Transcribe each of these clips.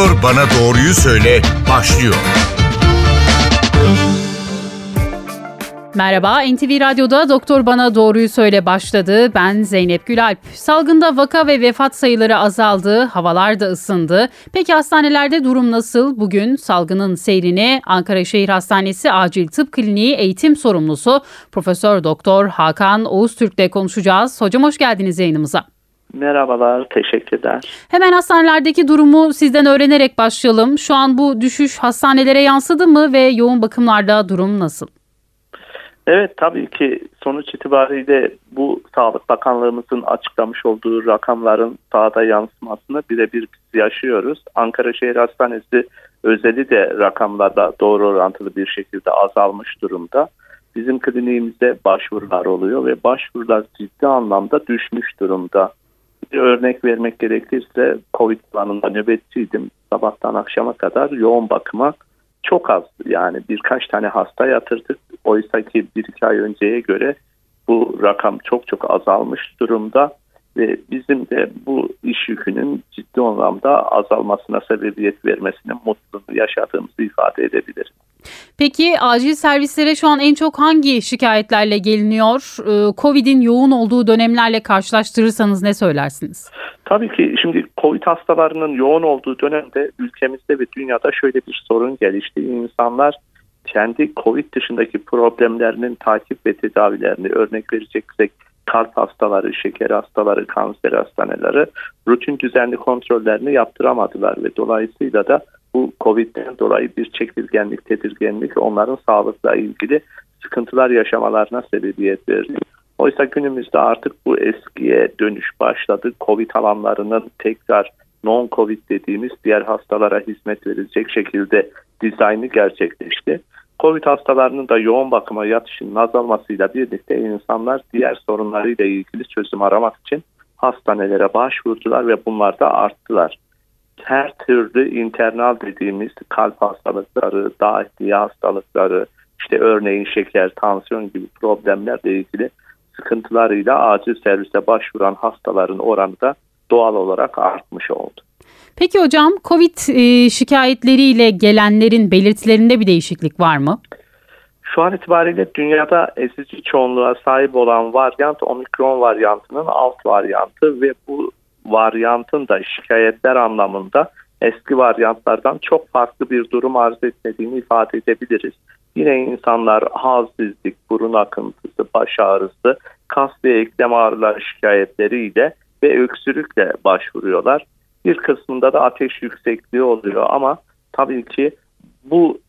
Doktor Bana Doğruyu Söyle başlıyor. Merhaba, NTV Radyo'da Doktor Bana Doğruyu Söyle başladı. Ben Zeynep Gülalp. Salgında vaka ve vefat sayıları azaldı, havalar da ısındı. Peki hastanelerde durum nasıl? Bugün salgının seyrini Ankara Şehir Hastanesi Acil Tıp Kliniği eğitim sorumlusu Profesör Doktor Hakan Oğuz Türk'le konuşacağız. Hocam hoş geldiniz yayınımıza. Merhabalar, teşekkürler. Hemen hastanelerdeki durumu sizden öğrenerek başlayalım. Şu an bu düşüş hastanelere yansıdı mı ve yoğun bakımlarda durum nasıl? Evet tabii ki sonuç itibariyle bu Sağlık Bakanlığımızın açıklamış olduğu rakamların sahada yansımasını birebir biz yaşıyoruz. Ankara Şehir Hastanesi özeli de rakamlarda doğru orantılı bir şekilde azalmış durumda. Bizim kliniğimizde başvurular oluyor ve başvurular ciddi anlamda düşmüş durumda. Bir örnek vermek gerekirse COVID planında nöbetçiydim. Sabahtan akşama kadar yoğun bakıma çok az yani birkaç tane hasta yatırdık. Oysa ki bir iki ay önceye göre bu rakam çok çok azalmış durumda ve bizim de bu iş yükünün ciddi anlamda azalmasına sebebiyet vermesinin mutluluğunu yaşadığımızı ifade edebiliriz. Peki acil servislere şu an en çok hangi şikayetlerle geliniyor? Ee, Covid'in yoğun olduğu dönemlerle karşılaştırırsanız ne söylersiniz? Tabii ki şimdi Covid hastalarının yoğun olduğu dönemde ülkemizde ve dünyada şöyle bir sorun gelişti. İnsanlar kendi Covid dışındaki problemlerinin takip ve tedavilerini örnek vereceksek kalp hastaları, şeker hastaları, kanser hastaneleri rutin düzenli kontrollerini yaptıramadılar ve dolayısıyla da bu Covid'den dolayı bir çekirgenlik, tedirgenlik onların sağlıkla ilgili sıkıntılar yaşamalarına sebebiyet verdi. Oysa günümüzde artık bu eskiye dönüş başladı. Covid alanlarının tekrar non-Covid dediğimiz diğer hastalara hizmet verilecek şekilde dizaynı gerçekleşti. Covid hastalarının da yoğun bakıma yatışının azalmasıyla birlikte insanlar diğer sorunlarıyla ilgili çözüm aramak için hastanelere başvurdular ve bunlar da arttılar. Her türlü internal dediğimiz kalp hastalıkları, dahiliye hastalıkları, işte örneğin şeker, tansiyon gibi problemlerle ilgili sıkıntılarıyla acil servise başvuran hastaların oranı da doğal olarak artmış oldu. Peki hocam COVID e, şikayetleriyle gelenlerin belirtilerinde bir değişiklik var mı? Şu an itibariyle dünyada ezici çoğunluğa sahip olan varyant omikron varyantının alt varyantı ve bu varyantın da şikayetler anlamında eski varyantlardan çok farklı bir durum arz etmediğini ifade edebiliriz. Yine insanlar halsizlik, burun akıntısı, baş ağrısı, kas ve eklem ağrıları şikayetleriyle ve öksürükle başvuruyorlar. Bir kısmında da ateş yüksekliği oluyor ama tabii ki bu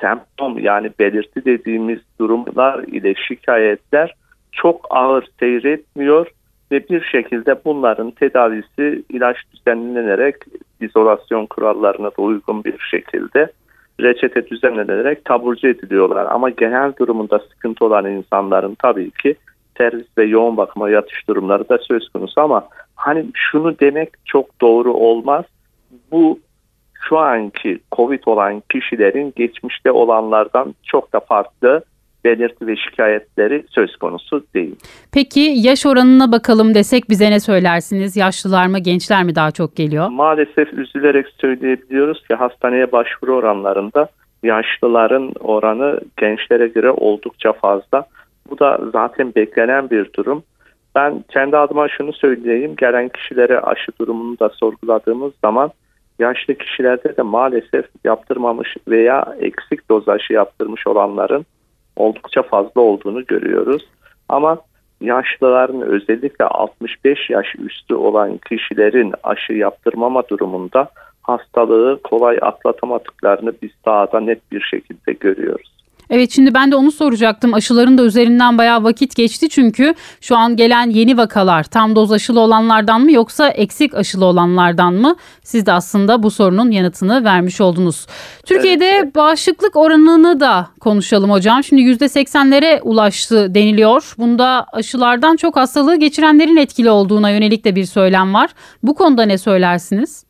semptom yani belirti dediğimiz durumlar ile şikayetler çok ağır seyretmiyor ve bir şekilde bunların tedavisi ilaç düzenlenerek izolasyon kurallarına da uygun bir şekilde reçete düzenlenerek taburcu ediliyorlar. Ama genel durumunda sıkıntı olan insanların tabii ki servis ve yoğun bakıma yatış durumları da söz konusu ama hani şunu demek çok doğru olmaz. Bu şu anki COVID olan kişilerin geçmişte olanlardan çok da farklı belirti ve şikayetleri söz konusu değil. Peki yaş oranına bakalım desek bize ne söylersiniz? Yaşlılar mı gençler mi daha çok geliyor? Maalesef üzülerek söyleyebiliyoruz ki hastaneye başvuru oranlarında yaşlıların oranı gençlere göre oldukça fazla. Bu da zaten beklenen bir durum. Ben kendi adıma şunu söyleyeyim. Gelen kişilere aşı durumunu da sorguladığımız zaman yaşlı kişilerde de maalesef yaptırmamış veya eksik doz aşı yaptırmış olanların oldukça fazla olduğunu görüyoruz. Ama yaşlıların özellikle 65 yaş üstü olan kişilerin aşı yaptırmama durumunda hastalığı kolay atlatamadıklarını biz sahada net bir şekilde görüyoruz. Evet şimdi ben de onu soracaktım. Aşıların da üzerinden bayağı vakit geçti çünkü şu an gelen yeni vakalar tam doz aşılı olanlardan mı yoksa eksik aşılı olanlardan mı? Siz de aslında bu sorunun yanıtını vermiş oldunuz. Türkiye'de evet. bağışıklık oranını da konuşalım hocam. Şimdi %80'lere ulaştı deniliyor. Bunda aşılardan çok hastalığı geçirenlerin etkili olduğuna yönelik de bir söylem var. Bu konuda ne söylersiniz?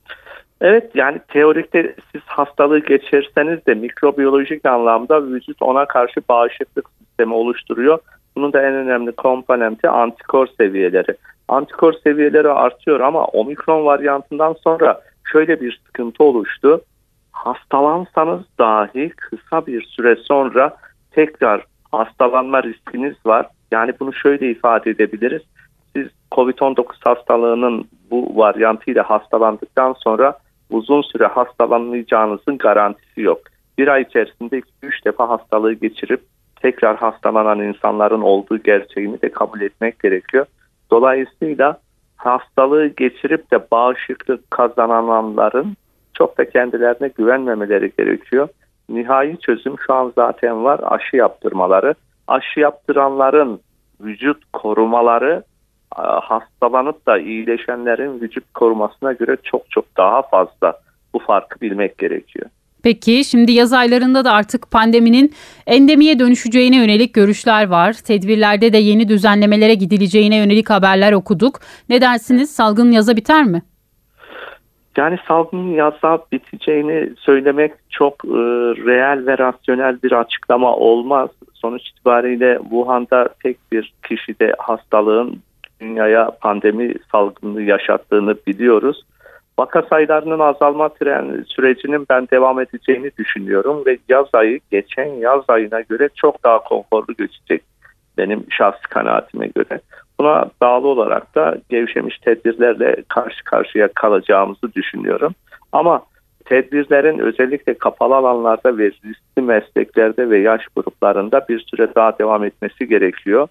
Evet yani teorikte siz hastalığı geçirseniz de mikrobiyolojik anlamda vücut ona karşı bağışıklık sistemi oluşturuyor. Bunun da en önemli komponenti antikor seviyeleri. Antikor seviyeleri artıyor ama omikron varyantından sonra şöyle bir sıkıntı oluştu. Hastalansanız dahi kısa bir süre sonra tekrar hastalanma riskiniz var. Yani bunu şöyle ifade edebiliriz. Siz COVID-19 hastalığının bu varyantıyla hastalandıktan sonra uzun süre hastalanmayacağınızın garantisi yok. Bir ay içerisinde 3 defa hastalığı geçirip tekrar hastalanan insanların olduğu gerçeğini de kabul etmek gerekiyor. Dolayısıyla hastalığı geçirip de bağışıklık kazananların çok da kendilerine güvenmemeleri gerekiyor. Nihai çözüm şu an zaten var aşı yaptırmaları. Aşı yaptıranların vücut korumaları hastalanıp da iyileşenlerin vücut korumasına göre çok çok daha fazla. Bu farkı bilmek gerekiyor. Peki şimdi yaz aylarında da artık pandeminin endemiye dönüşeceğine yönelik görüşler var. Tedbirlerde de yeni düzenlemelere gidileceğine yönelik haberler okuduk. Ne dersiniz salgın yaza biter mi? Yani salgının yaza biteceğini söylemek çok e, reel ve rasyonel bir açıklama olmaz. Sonuç itibariyle Wuhan'da tek bir kişide hastalığın dünyaya pandemi salgını yaşattığını biliyoruz. Vaka sayılarının azalma tren sürecinin ben devam edeceğini düşünüyorum ve yaz ayı geçen yaz ayına göre çok daha konforlu geçecek benim şahsi kanaatime göre. Buna bağlı olarak da gevşemiş tedbirlerle karşı karşıya kalacağımızı düşünüyorum. Ama tedbirlerin özellikle kapalı alanlarda ve riskli mesleklerde ve yaş gruplarında bir süre daha devam etmesi gerekiyor.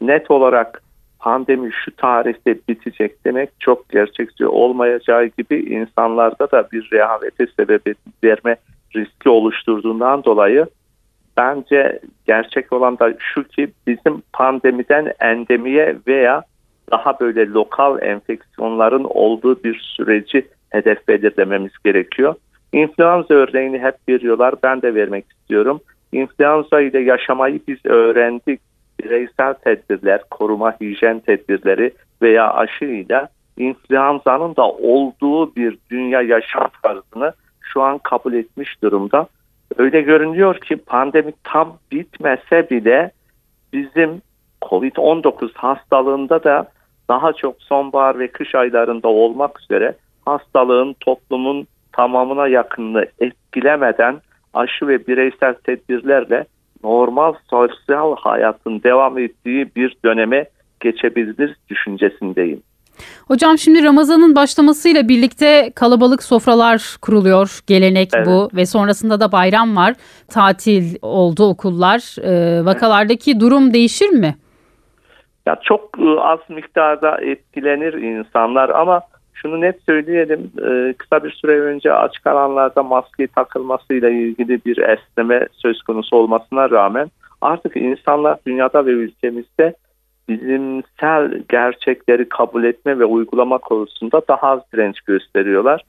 Net olarak pandemi şu tarihte bitecek demek çok gerçekçi olmayacağı gibi insanlarda da bir rehavete sebep verme riski oluşturduğundan dolayı bence gerçek olan da şu ki bizim pandemiden endemiye veya daha böyle lokal enfeksiyonların olduğu bir süreci hedef belirlememiz gerekiyor. İnfluenza örneğini hep veriyorlar. Ben de vermek istiyorum. İnfluenza ile yaşamayı biz öğrendik bireysel tedbirler, koruma hijyen tedbirleri veya aşıyla influenza'nın da olduğu bir dünya yaşam tarzını şu an kabul etmiş durumda. Öyle görünüyor ki pandemi tam bitmese bile bizim COVID-19 hastalığında da daha çok sonbahar ve kış aylarında olmak üzere hastalığın toplumun tamamına yakınını etkilemeden aşı ve bireysel tedbirlerle normal sosyal hayatın devam ettiği bir döneme geçebiliriz düşüncesindeyim. Hocam şimdi Ramazan'ın başlamasıyla birlikte kalabalık sofralar kuruluyor. Gelenek evet. bu ve sonrasında da bayram var. Tatil oldu okullar. Ee, vakalardaki durum değişir mi? Ya çok ıı, az miktarda etkilenir insanlar ama şunu net söyleyelim. E, kısa bir süre önce açık alanlarda maske takılmasıyla ilgili bir esneme söz konusu olmasına rağmen artık insanlar dünyada ve ülkemizde bilimsel gerçekleri kabul etme ve uygulama konusunda daha az direnç gösteriyorlar.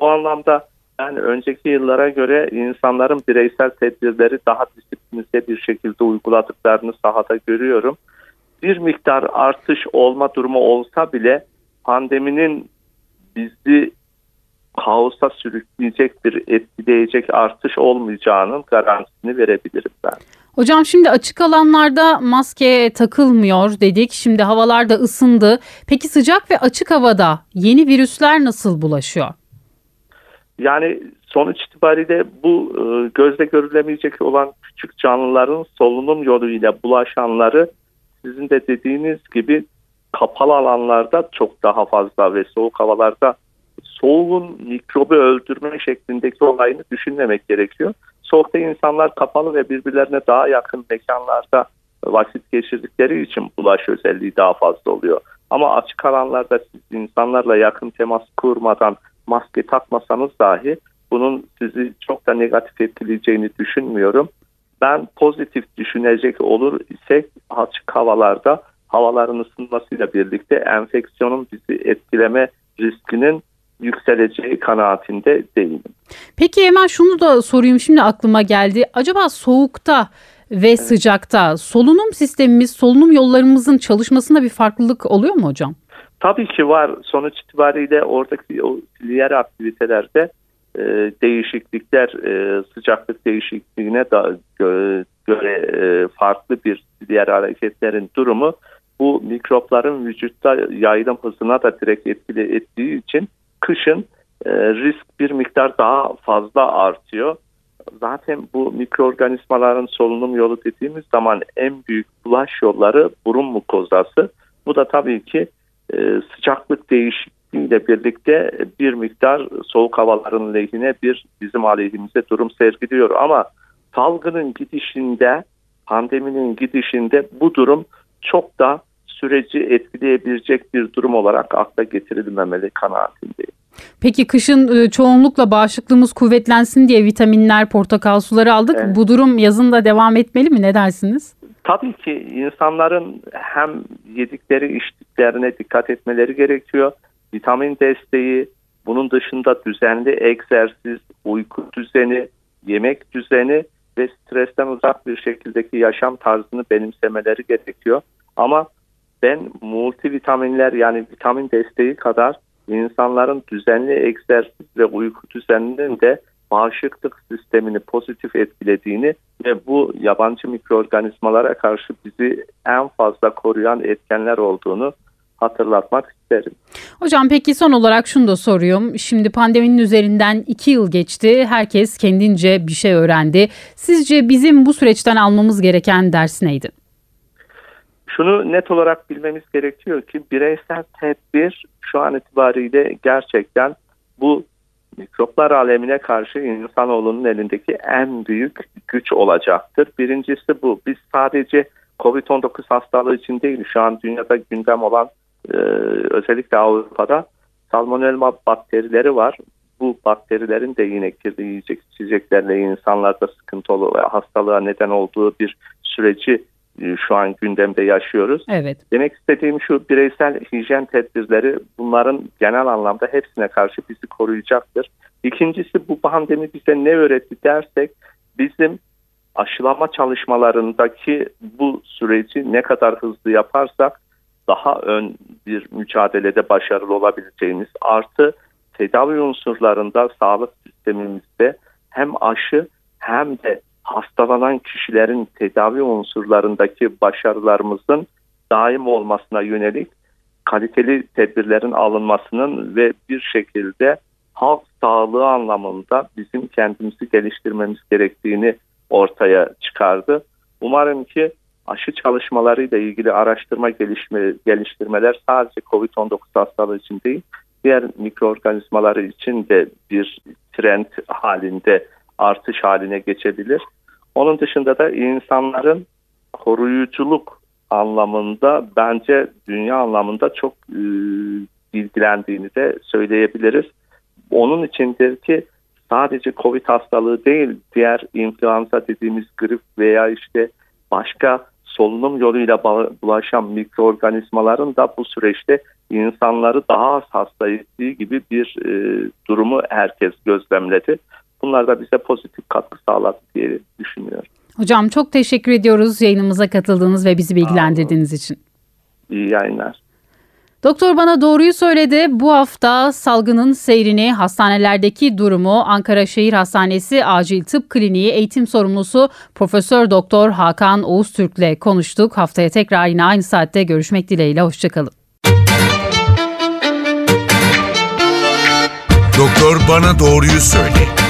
Bu anlamda yani önceki yıllara göre insanların bireysel tedbirleri daha disiplinize bir şekilde uyguladıklarını sahada görüyorum. Bir miktar artış olma durumu olsa bile pandeminin bizi kaosa sürükleyecek bir etkileyecek artış olmayacağının garantisini verebilirim ben. Hocam şimdi açık alanlarda maske takılmıyor dedik. Şimdi havalar da ısındı. Peki sıcak ve açık havada yeni virüsler nasıl bulaşıyor? Yani sonuç itibariyle bu e, gözle görülemeyecek olan küçük canlıların solunum yoluyla bulaşanları sizin de dediğiniz gibi kapalı alanlarda çok daha fazla ve soğuk havalarda soğuğun mikrobu öldürme şeklindeki olayını düşünmemek gerekiyor. Soğukta insanlar kapalı ve birbirlerine daha yakın mekanlarda vakit geçirdikleri için bulaş özelliği daha fazla oluyor. Ama açık alanlarda siz insanlarla yakın temas kurmadan maske takmasanız dahi bunun sizi çok da negatif etkileyeceğini düşünmüyorum. Ben pozitif düşünecek olur isek açık havalarda havaların ısınmasıyla birlikte enfeksiyonun bizi etkileme riskinin yükseleceği kanaatinde değilim. Peki hemen şunu da sorayım şimdi aklıma geldi. Acaba soğukta ve evet. sıcakta solunum sistemimiz, solunum yollarımızın çalışmasında bir farklılık oluyor mu hocam? Tabii ki var. Sonuç itibariyle oradaki o diğer aktivitelerde e, değişiklikler, e, sıcaklık değişikliğine da göre, göre e, farklı bir diğer hareketlerin durumu bu mikropların vücutta yayılım hızına da direkt etkili ettiği için kışın e, risk bir miktar daha fazla artıyor. Zaten bu mikroorganizmaların solunum yolu dediğimiz zaman en büyük bulaş yolları burun mukozası. Bu da tabii ki e, sıcaklık değişikliğiyle birlikte bir miktar soğuk havaların lehine bir bizim aleyhimize durum sergiliyor. Ama salgının gidişinde, pandeminin gidişinde bu durum çok da süreci etkileyebilecek bir durum olarak akla getirilmemeli kanaatindeyim. Peki kışın e, çoğunlukla bağışıklığımız kuvvetlensin diye vitaminler, portakal suları aldık. Evet. Bu durum yazın da devam etmeli mi? Ne dersiniz? Tabii ki insanların hem yedikleri içtiklerine dikkat etmeleri gerekiyor. Vitamin desteği, bunun dışında düzenli egzersiz, uyku düzeni, yemek düzeni ve stresten uzak bir şekildeki yaşam tarzını benimsemeleri gerekiyor. Ama ben multivitaminler yani vitamin desteği kadar insanların düzenli egzersiz ve uyku düzeninin de bağışıklık sistemini pozitif etkilediğini ve bu yabancı mikroorganizmalara karşı bizi en fazla koruyan etkenler olduğunu hatırlatmak isterim. Hocam peki son olarak şunu da soruyorum. Şimdi pandeminin üzerinden iki yıl geçti. Herkes kendince bir şey öğrendi. Sizce bizim bu süreçten almamız gereken ders neydi? Şunu net olarak bilmemiz gerekiyor ki bireysel tedbir şu an itibariyle gerçekten bu mikroplar alemine karşı insanoğlunun elindeki en büyük güç olacaktır. Birincisi bu. Biz sadece COVID-19 hastalığı için değil şu an dünyada gündem olan e, özellikle Avrupa'da salmonella bakterileri var. Bu bakterilerin de yine kirli yiyecek içeceklerle insanlarda sıkıntılı ve hastalığa neden olduğu bir süreci şu an gündemde yaşıyoruz. Evet. Demek istediğim şu bireysel hijyen tedbirleri bunların genel anlamda hepsine karşı bizi koruyacaktır. İkincisi bu pandemi bize ne öğretti dersek bizim aşılama çalışmalarındaki bu süreci ne kadar hızlı yaparsak daha ön bir mücadelede başarılı olabileceğimiz artı tedavi unsurlarında sağlık sistemimizde hem aşı hem de hastalanan kişilerin tedavi unsurlarındaki başarılarımızın daim olmasına yönelik kaliteli tedbirlerin alınmasının ve bir şekilde halk sağlığı anlamında bizim kendimizi geliştirmemiz gerektiğini ortaya çıkardı. Umarım ki aşı çalışmalarıyla ilgili araştırma gelişme, geliştirmeler sadece COVID-19 hastalığı için değil, diğer mikroorganizmaları için de bir trend halinde artış haline geçebilir. Onun dışında da insanların koruyuculuk anlamında bence dünya anlamında çok e, ilgilendiğini de söyleyebiliriz. Onun içindir ki sadece COVID hastalığı değil diğer influenza dediğimiz grip veya işte başka solunum yoluyla bulaşan mikroorganizmaların da bu süreçte insanları daha az hasta ettiği gibi bir e, durumu herkes gözlemledi. Bunlar da bize pozitif katkı sağladı diye düşünüyorum. Hocam çok teşekkür ediyoruz yayınımıza katıldığınız ve bizi bilgilendirdiğiniz için. İyi yayınlar. Doktor bana doğruyu söyledi. Bu hafta salgının seyrini, hastanelerdeki durumu Ankara Şehir Hastanesi Acil Tıp Kliniği eğitim sorumlusu Profesör Doktor Hakan Oğuz Türk'le konuştuk. Haftaya tekrar yine aynı saatte görüşmek dileğiyle. Hoşçakalın. Doktor bana doğruyu söyle.